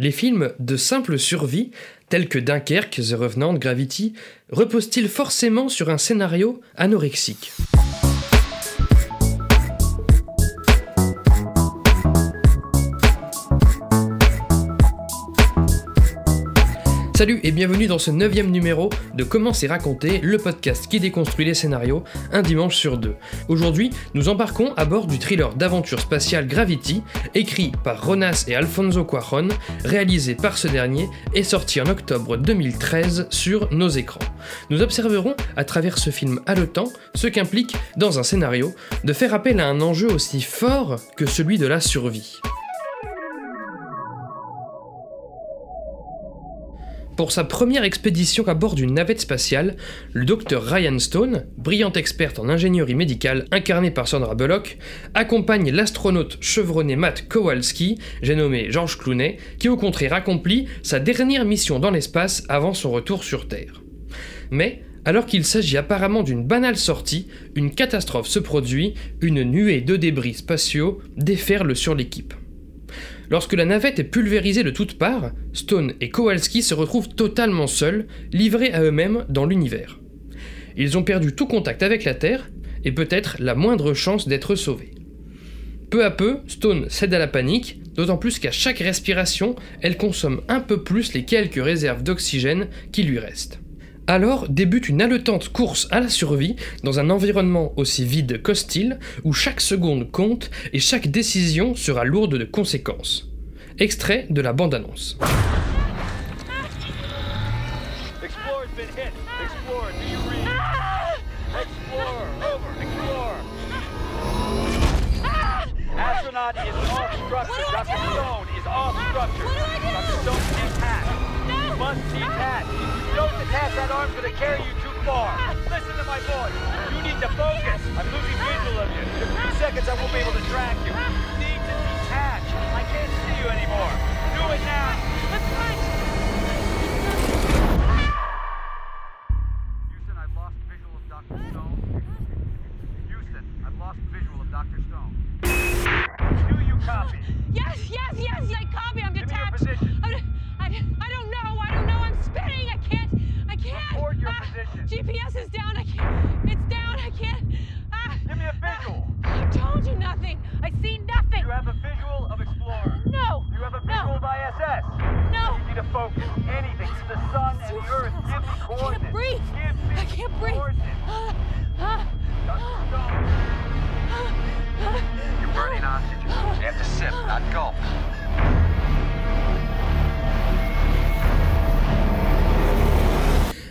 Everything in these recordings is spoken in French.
Les films de simple survie, tels que Dunkerque, The Revenant, Gravity, reposent-ils forcément sur un scénario anorexique? Salut et bienvenue dans ce neuvième numéro de Comment c'est raconté, le podcast qui déconstruit les scénarios un dimanche sur deux. Aujourd'hui, nous embarquons à bord du thriller d'aventure spatiale Gravity, écrit par Ronas et Alfonso Cuarón, réalisé par ce dernier et sorti en octobre 2013 sur nos écrans. Nous observerons à travers ce film haletant ce qu'implique, dans un scénario, de faire appel à un enjeu aussi fort que celui de la survie. Pour sa première expédition à bord d'une navette spatiale, le docteur Ryan Stone, brillante experte en ingénierie médicale incarnée par Sandra Bullock, accompagne l'astronaute chevronné Matt Kowalski, j'ai nommé George Clooney, qui au contraire accomplit sa dernière mission dans l'espace avant son retour sur Terre. Mais, alors qu'il s'agit apparemment d'une banale sortie, une catastrophe se produit, une nuée de débris spatiaux déferle sur l'équipe. Lorsque la navette est pulvérisée de toutes parts, Stone et Kowalski se retrouvent totalement seuls, livrés à eux-mêmes dans l'univers. Ils ont perdu tout contact avec la Terre, et peut-être la moindre chance d'être sauvés. Peu à peu, Stone cède à la panique, d'autant plus qu'à chaque respiration, elle consomme un peu plus les quelques réserves d'oxygène qui lui restent. Alors débute une haletante course à la survie dans un environnement aussi vide qu'hostile où chaque seconde compte et chaque décision sera lourde de conséquences. Extrait de la bande-annonce. Don't detach You must detach. Don't detach that arm's gonna carry you too far. Listen to my voice. You need to focus. I'm losing visual of you. In a few seconds, I won't be able to track you. You need to detach. I can't see you anymore. Do it now.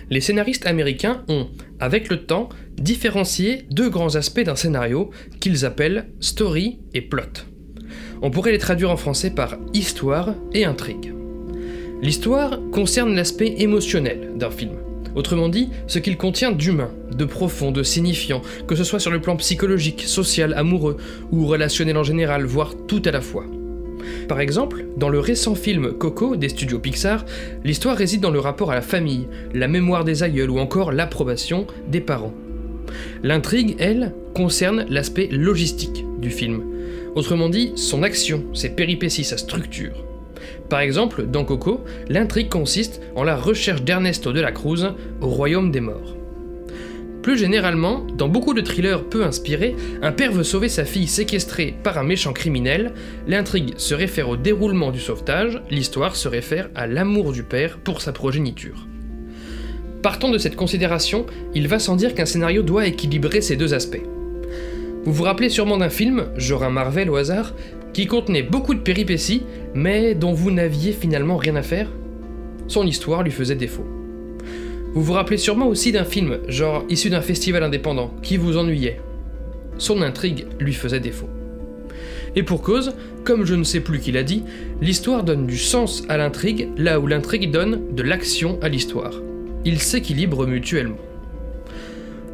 Les scénaristes américains ont, avec le temps, différencié deux grands aspects d'un scénario qu'ils appellent story et plot. On pourrait les traduire en français par histoire et intrigue. L'histoire concerne l'aspect émotionnel d'un film. Autrement dit, ce qu'il contient d'humain, de profond, de signifiant, que ce soit sur le plan psychologique, social, amoureux ou relationnel en général, voire tout à la fois. Par exemple, dans le récent film Coco des studios Pixar, l'histoire réside dans le rapport à la famille, la mémoire des aïeuls ou encore l'approbation des parents. L'intrigue, elle, concerne l'aspect logistique du film. Autrement dit, son action, ses péripéties, sa structure. Par exemple, dans Coco, l'intrigue consiste en la recherche d'Ernesto de la Cruz au royaume des morts. Plus généralement, dans beaucoup de thrillers peu inspirés, un père veut sauver sa fille séquestrée par un méchant criminel, l'intrigue se réfère au déroulement du sauvetage, l'histoire se réfère à l'amour du père pour sa progéniture. Partant de cette considération, il va sans dire qu'un scénario doit équilibrer ces deux aspects. Vous vous rappelez sûrement d'un film, genre Marvel au hasard, qui contenait beaucoup de péripéties, mais dont vous n'aviez finalement rien à faire Son histoire lui faisait défaut. Vous vous rappelez sûrement aussi d'un film, genre issu d'un festival indépendant, qui vous ennuyait. Son intrigue lui faisait défaut. Et pour cause, comme je ne sais plus qui l'a dit, l'histoire donne du sens à l'intrigue là où l'intrigue donne de l'action à l'histoire. Ils s'équilibrent mutuellement.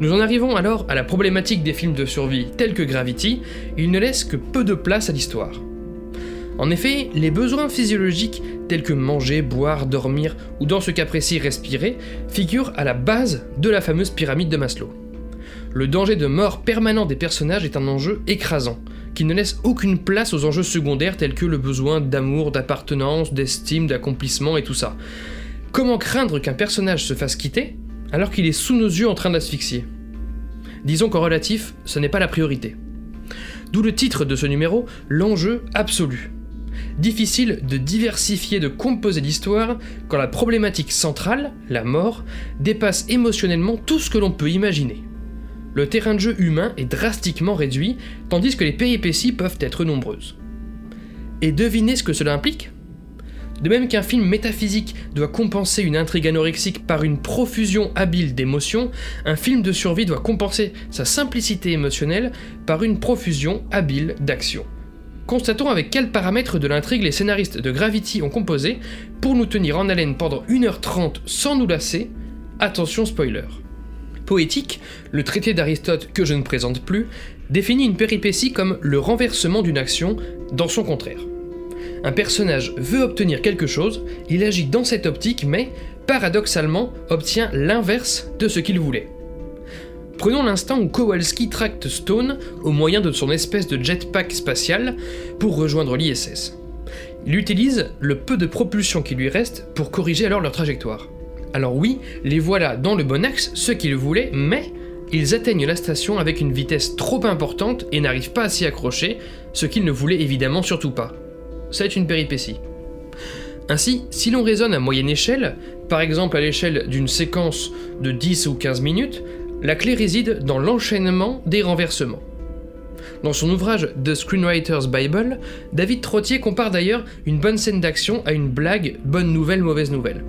Nous en arrivons alors à la problématique des films de survie tels que Gravity, ils ne laissent que peu de place à l'histoire. En effet, les besoins physiologiques tels que manger, boire, dormir ou dans ce cas précis respirer figurent à la base de la fameuse pyramide de Maslow. Le danger de mort permanent des personnages est un enjeu écrasant, qui ne laisse aucune place aux enjeux secondaires tels que le besoin d'amour, d'appartenance, d'estime, d'accomplissement et tout ça. Comment craindre qu'un personnage se fasse quitter? Alors qu'il est sous nos yeux en train d'asphyxier Disons qu'en relatif, ce n'est pas la priorité. D'où le titre de ce numéro, l'enjeu absolu. Difficile de diversifier, de composer l'histoire quand la problématique centrale, la mort, dépasse émotionnellement tout ce que l'on peut imaginer. Le terrain de jeu humain est drastiquement réduit, tandis que les péripéties peuvent être nombreuses. Et devinez ce que cela implique? De même qu'un film métaphysique doit compenser une intrigue anorexique par une profusion habile d'émotions, un film de survie doit compenser sa simplicité émotionnelle par une profusion habile d'action. Constatons avec quels paramètres de l'intrigue les scénaristes de Gravity ont composé pour nous tenir en haleine pendant 1h30 sans nous lasser. Attention spoiler. Poétique, le traité d'Aristote que je ne présente plus définit une péripétie comme le renversement d'une action dans son contraire. Un personnage veut obtenir quelque chose, il agit dans cette optique, mais, paradoxalement, obtient l'inverse de ce qu'il voulait. Prenons l'instant où Kowalski tracte Stone au moyen de son espèce de jetpack spatial pour rejoindre l'ISS. Il utilise le peu de propulsion qui lui reste pour corriger alors leur trajectoire. Alors oui, les voilà dans le bon axe, ce qu'ils voulaient, mais ils atteignent la station avec une vitesse trop importante et n'arrivent pas à s'y accrocher, ce qu'ils ne voulaient évidemment surtout pas. C'est une péripétie. Ainsi, si l'on raisonne à moyenne échelle, par exemple à l'échelle d'une séquence de 10 ou 15 minutes, la clé réside dans l'enchaînement des renversements. Dans son ouvrage The Screenwriter's Bible, David Trottier compare d'ailleurs une bonne scène d'action à une blague bonne nouvelle, mauvaise nouvelle.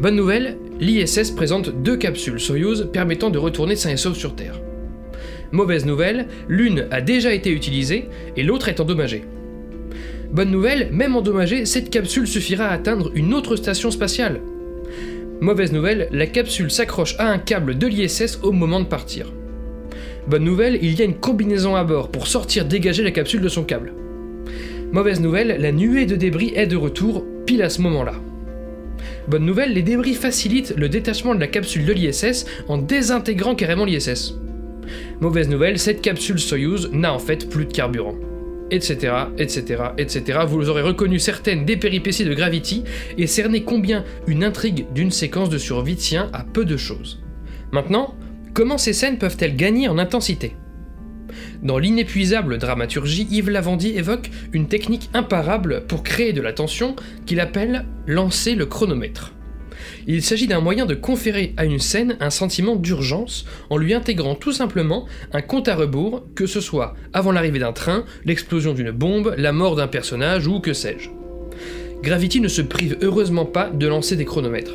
Bonne nouvelle, l'ISS présente deux capsules Soyuz permettant de retourner sain et sauf sur Terre. Mauvaise nouvelle, l'une a déjà été utilisée et l'autre est endommagée. Bonne nouvelle, même endommagée, cette capsule suffira à atteindre une autre station spatiale. Mauvaise nouvelle, la capsule s'accroche à un câble de l'ISS au moment de partir. Bonne nouvelle, il y a une combinaison à bord pour sortir dégager la capsule de son câble. Mauvaise nouvelle, la nuée de débris est de retour pile à ce moment-là. Bonne nouvelle, les débris facilitent le détachement de la capsule de l'ISS en désintégrant carrément l'ISS. Mauvaise nouvelle, cette capsule Soyuz n'a en fait plus de carburant etc., etc., etc. Vous aurez reconnu certaines des péripéties de Gravity et cerné combien une intrigue d'une séquence de survie tient à peu de choses. Maintenant, comment ces scènes peuvent-elles gagner en intensité? Dans l'inépuisable dramaturgie, Yves Lavandier évoque une technique imparable pour créer de la tension qu'il appelle lancer le chronomètre. Il s'agit d'un moyen de conférer à une scène un sentiment d'urgence en lui intégrant tout simplement un compte à rebours, que ce soit avant l'arrivée d'un train, l'explosion d'une bombe, la mort d'un personnage ou que sais-je. Gravity ne se prive heureusement pas de lancer des chronomètres.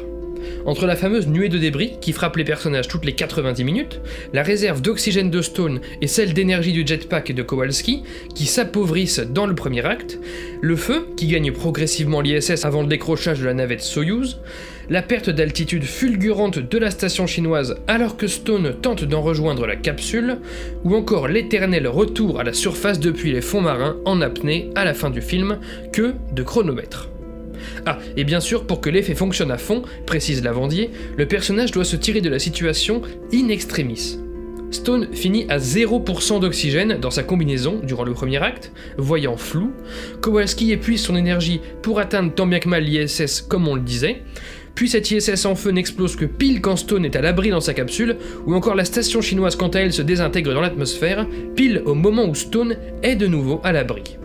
Entre la fameuse nuée de débris qui frappe les personnages toutes les 90 minutes, la réserve d'oxygène de Stone et celle d'énergie du jetpack de Kowalski qui s'appauvrissent dans le premier acte, le feu qui gagne progressivement l'ISS avant le décrochage de la navette Soyuz, la perte d'altitude fulgurante de la station chinoise alors que Stone tente d'en rejoindre la capsule, ou encore l'éternel retour à la surface depuis les fonds marins en apnée à la fin du film, que de chronomètre. Ah, et bien sûr, pour que l'effet fonctionne à fond, précise Lavandier, le personnage doit se tirer de la situation in extremis. Stone finit à 0% d'oxygène dans sa combinaison durant le premier acte, voyant flou. Kowalski épuise son énergie pour atteindre tant bien que mal l'ISS comme on le disait. Puis cette ISS en feu n'explose que pile quand Stone est à l'abri dans sa capsule, ou encore la station chinoise quant à elle se désintègre dans l'atmosphère, pile au moment où Stone est de nouveau à l'abri.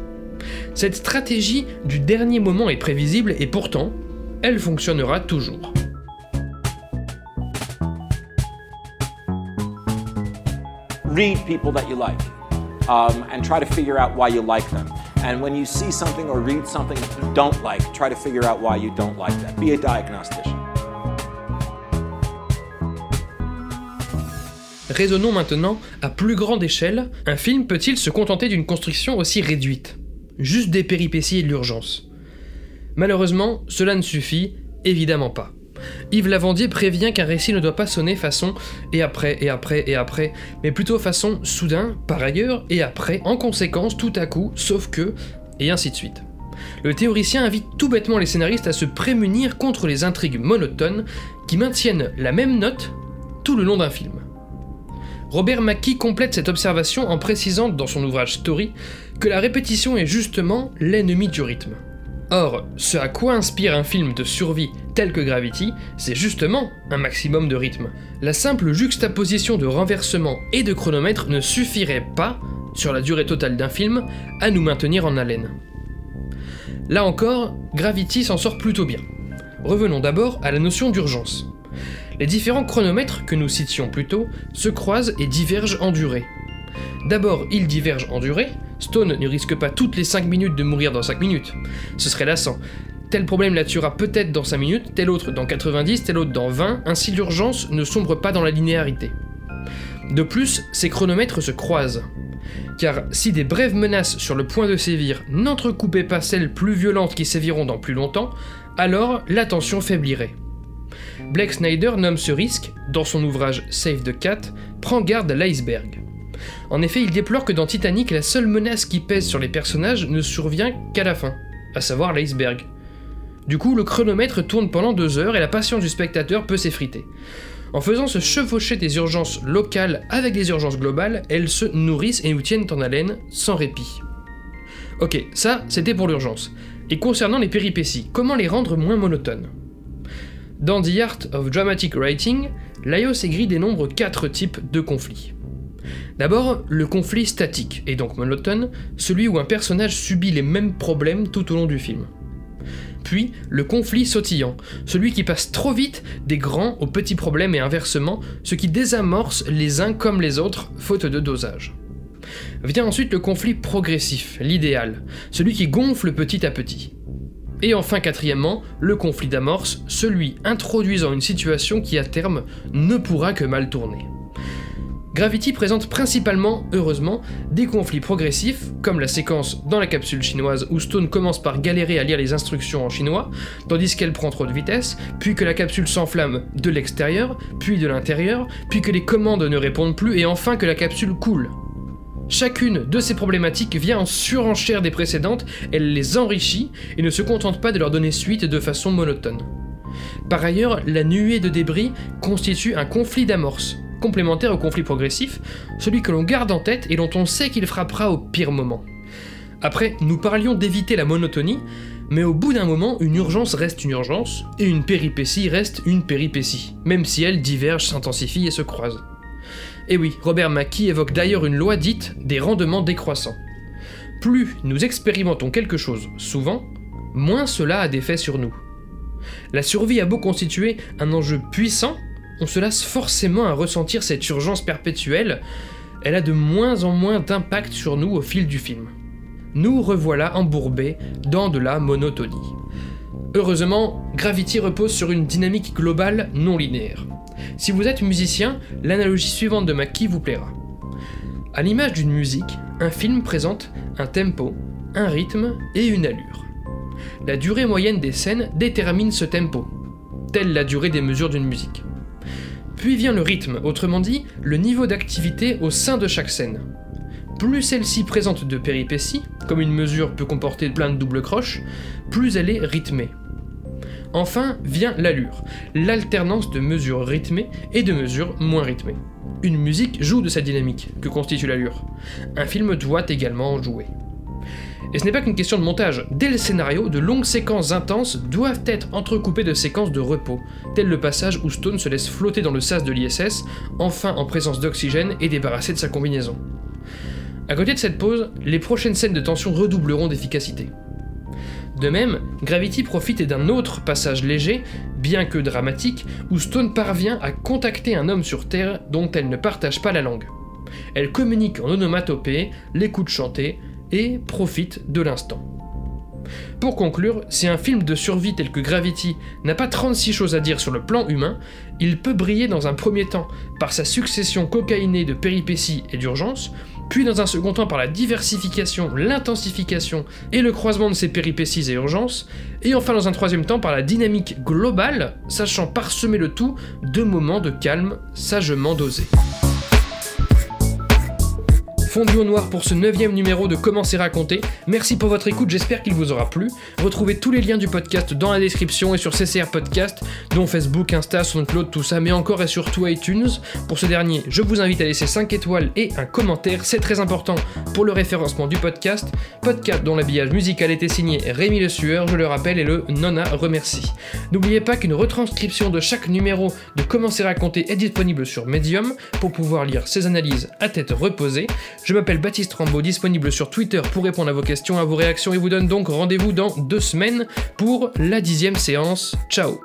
Cette stratégie du dernier moment est prévisible et pourtant, elle fonctionnera toujours. read people that you like um, and try to figure out why you like them. And when you see something or read something that you don't like, try to figure out why you don't like that. Be a diagnostician. Raisonnons maintenant à plus grande échelle, un film peut-il se contenter d'une construction aussi réduite? Juste des péripéties et de l'urgence Malheureusement, cela ne suffit évidemment pas. Yves Lavandier prévient qu'un récit ne doit pas sonner façon et après, et après, et après, mais plutôt façon soudain, par ailleurs, et après, en conséquence, tout à coup, sauf que, et ainsi de suite. Le théoricien invite tout bêtement les scénaristes à se prémunir contre les intrigues monotones qui maintiennent la même note tout le long d'un film. Robert Mackie complète cette observation en précisant dans son ouvrage Story que la répétition est justement l'ennemi du rythme. Or, ce à quoi inspire un film de survie tel que Gravity, c'est justement un maximum de rythme. La simple juxtaposition de renversement et de chronomètre ne suffirait pas, sur la durée totale d'un film, à nous maintenir en haleine. Là encore, Gravity s'en sort plutôt bien. Revenons d'abord à la notion d'urgence. Les différents chronomètres que nous citions plus tôt se croisent et divergent en durée. D'abord, ils divergent en durée, Stone ne risque pas toutes les 5 minutes de mourir dans 5 minutes. Ce serait lassant. Tel problème la tuera peut-être dans 5 minutes, tel autre dans 90, tel autre dans 20, ainsi l'urgence ne sombre pas dans la linéarité. De plus, ces chronomètres se croisent. Car si des brèves menaces sur le point de sévir n'entrecoupaient pas celles plus violentes qui séviront dans plus longtemps, alors la tension faiblirait. Blake Snyder nomme ce risque, dans son ouvrage Save the Cat, Prends garde à l'iceberg. En effet, il déplore que dans Titanic, la seule menace qui pèse sur les personnages ne survient qu'à la fin, à savoir l'iceberg. Du coup, le chronomètre tourne pendant deux heures et la patience du spectateur peut s'effriter. En faisant se chevaucher des urgences locales avec des urgences globales, elles se nourrissent et nous tiennent en haleine sans répit. Ok, ça, c'était pour l'urgence. Et concernant les péripéties, comment les rendre moins monotones? Dans The Art of Dramatic Writing, Laios écrit des nombres quatre types de conflits. D'abord, le conflit statique, et donc monotone, celui où un personnage subit les mêmes problèmes tout au long du film. Puis, le conflit sautillant, celui qui passe trop vite des grands aux petits problèmes et inversement, ce qui désamorce les uns comme les autres, faute de dosage. Vient ensuite le conflit progressif, l'idéal, celui qui gonfle petit à petit. Et enfin, quatrièmement, le conflit d'amorce, celui introduisant une situation qui à terme ne pourra que mal tourner. Gravity présente principalement, heureusement, des conflits progressifs, comme la séquence dans la capsule chinoise où Stone commence par galérer à lire les instructions en chinois, tandis qu'elle prend trop de vitesse, puis que la capsule s'enflamme de l'extérieur, puis de l'intérieur, puis que les commandes ne répondent plus, et enfin que la capsule coule. Chacune de ces problématiques vient en surenchère des précédentes, elle les enrichit et ne se contente pas de leur donner suite de façon monotone. Par ailleurs, la nuée de débris constitue un conflit d'amorce, complémentaire au conflit progressif, celui que l'on garde en tête et dont on sait qu'il frappera au pire moment. Après, nous parlions d'éviter la monotonie, mais au bout d'un moment, une urgence reste une urgence, et une péripétie reste une péripétie, même si elles divergent, s'intensifient et se croisent. Et oui, Robert Mackie évoque d'ailleurs une loi dite des rendements décroissants. Plus nous expérimentons quelque chose souvent, moins cela a d'effet sur nous. La survie a beau constituer un enjeu puissant, on se lasse forcément à ressentir cette urgence perpétuelle, elle a de moins en moins d'impact sur nous au fil du film. Nous revoilà embourbés dans de la monotonie. Heureusement, Gravity repose sur une dynamique globale non linéaire. Si vous êtes musicien, l'analogie suivante de Mackie vous plaira. À l'image d'une musique, un film présente un tempo, un rythme et une allure. La durée moyenne des scènes détermine ce tempo, telle la durée des mesures d'une musique. Puis vient le rythme, autrement dit, le niveau d'activité au sein de chaque scène. Plus celle-ci présente de péripéties, comme une mesure peut comporter plein de doubles croches, plus elle est rythmée. Enfin vient l'allure, l'alternance de mesures rythmées et de mesures moins rythmées. Une musique joue de cette dynamique que constitue l'allure. Un film doit également en jouer. Et ce n'est pas qu'une question de montage. Dès le scénario, de longues séquences intenses doivent être entrecoupées de séquences de repos, tel le passage où Stone se laisse flotter dans le sas de l'ISS, enfin en présence d'oxygène et débarrassé de sa combinaison. À côté de cette pause, les prochaines scènes de tension redoubleront d'efficacité. De même, Gravity profite d'un autre passage léger, bien que dramatique, où Stone parvient à contacter un homme sur Terre dont elle ne partage pas la langue. Elle communique en onomatopée, l'écoute chanter, et profite de l'instant. Pour conclure, si un film de survie tel que Gravity n'a pas 36 choses à dire sur le plan humain, il peut briller dans un premier temps par sa succession cocaïnée de péripéties et d'urgences, puis dans un second temps par la diversification, l'intensification et le croisement de ces péripéties et urgences, et enfin dans un troisième temps par la dynamique globale, sachant parsemer le tout de moments de calme sagement dosés. Fondu au noir pour ce neuvième numéro de Comment c'est raconté. Merci pour votre écoute, j'espère qu'il vous aura plu. Retrouvez tous les liens du podcast dans la description et sur CCR Podcast, dont Facebook, Insta, SoundCloud, tout ça, mais encore et surtout iTunes. Pour ce dernier, je vous invite à laisser 5 étoiles et un commentaire, c'est très important pour le référencement du podcast. Podcast dont l'habillage musical était signé Rémi Le Sueur, je le rappelle, et le Nona remercie. N'oubliez pas qu'une retranscription de chaque numéro de Comment c'est raconté est disponible sur Medium pour pouvoir lire ces analyses à tête reposée. Je m'appelle Baptiste Rambaud, disponible sur Twitter pour répondre à vos questions, à vos réactions et vous donne donc rendez-vous dans deux semaines pour la dixième séance. Ciao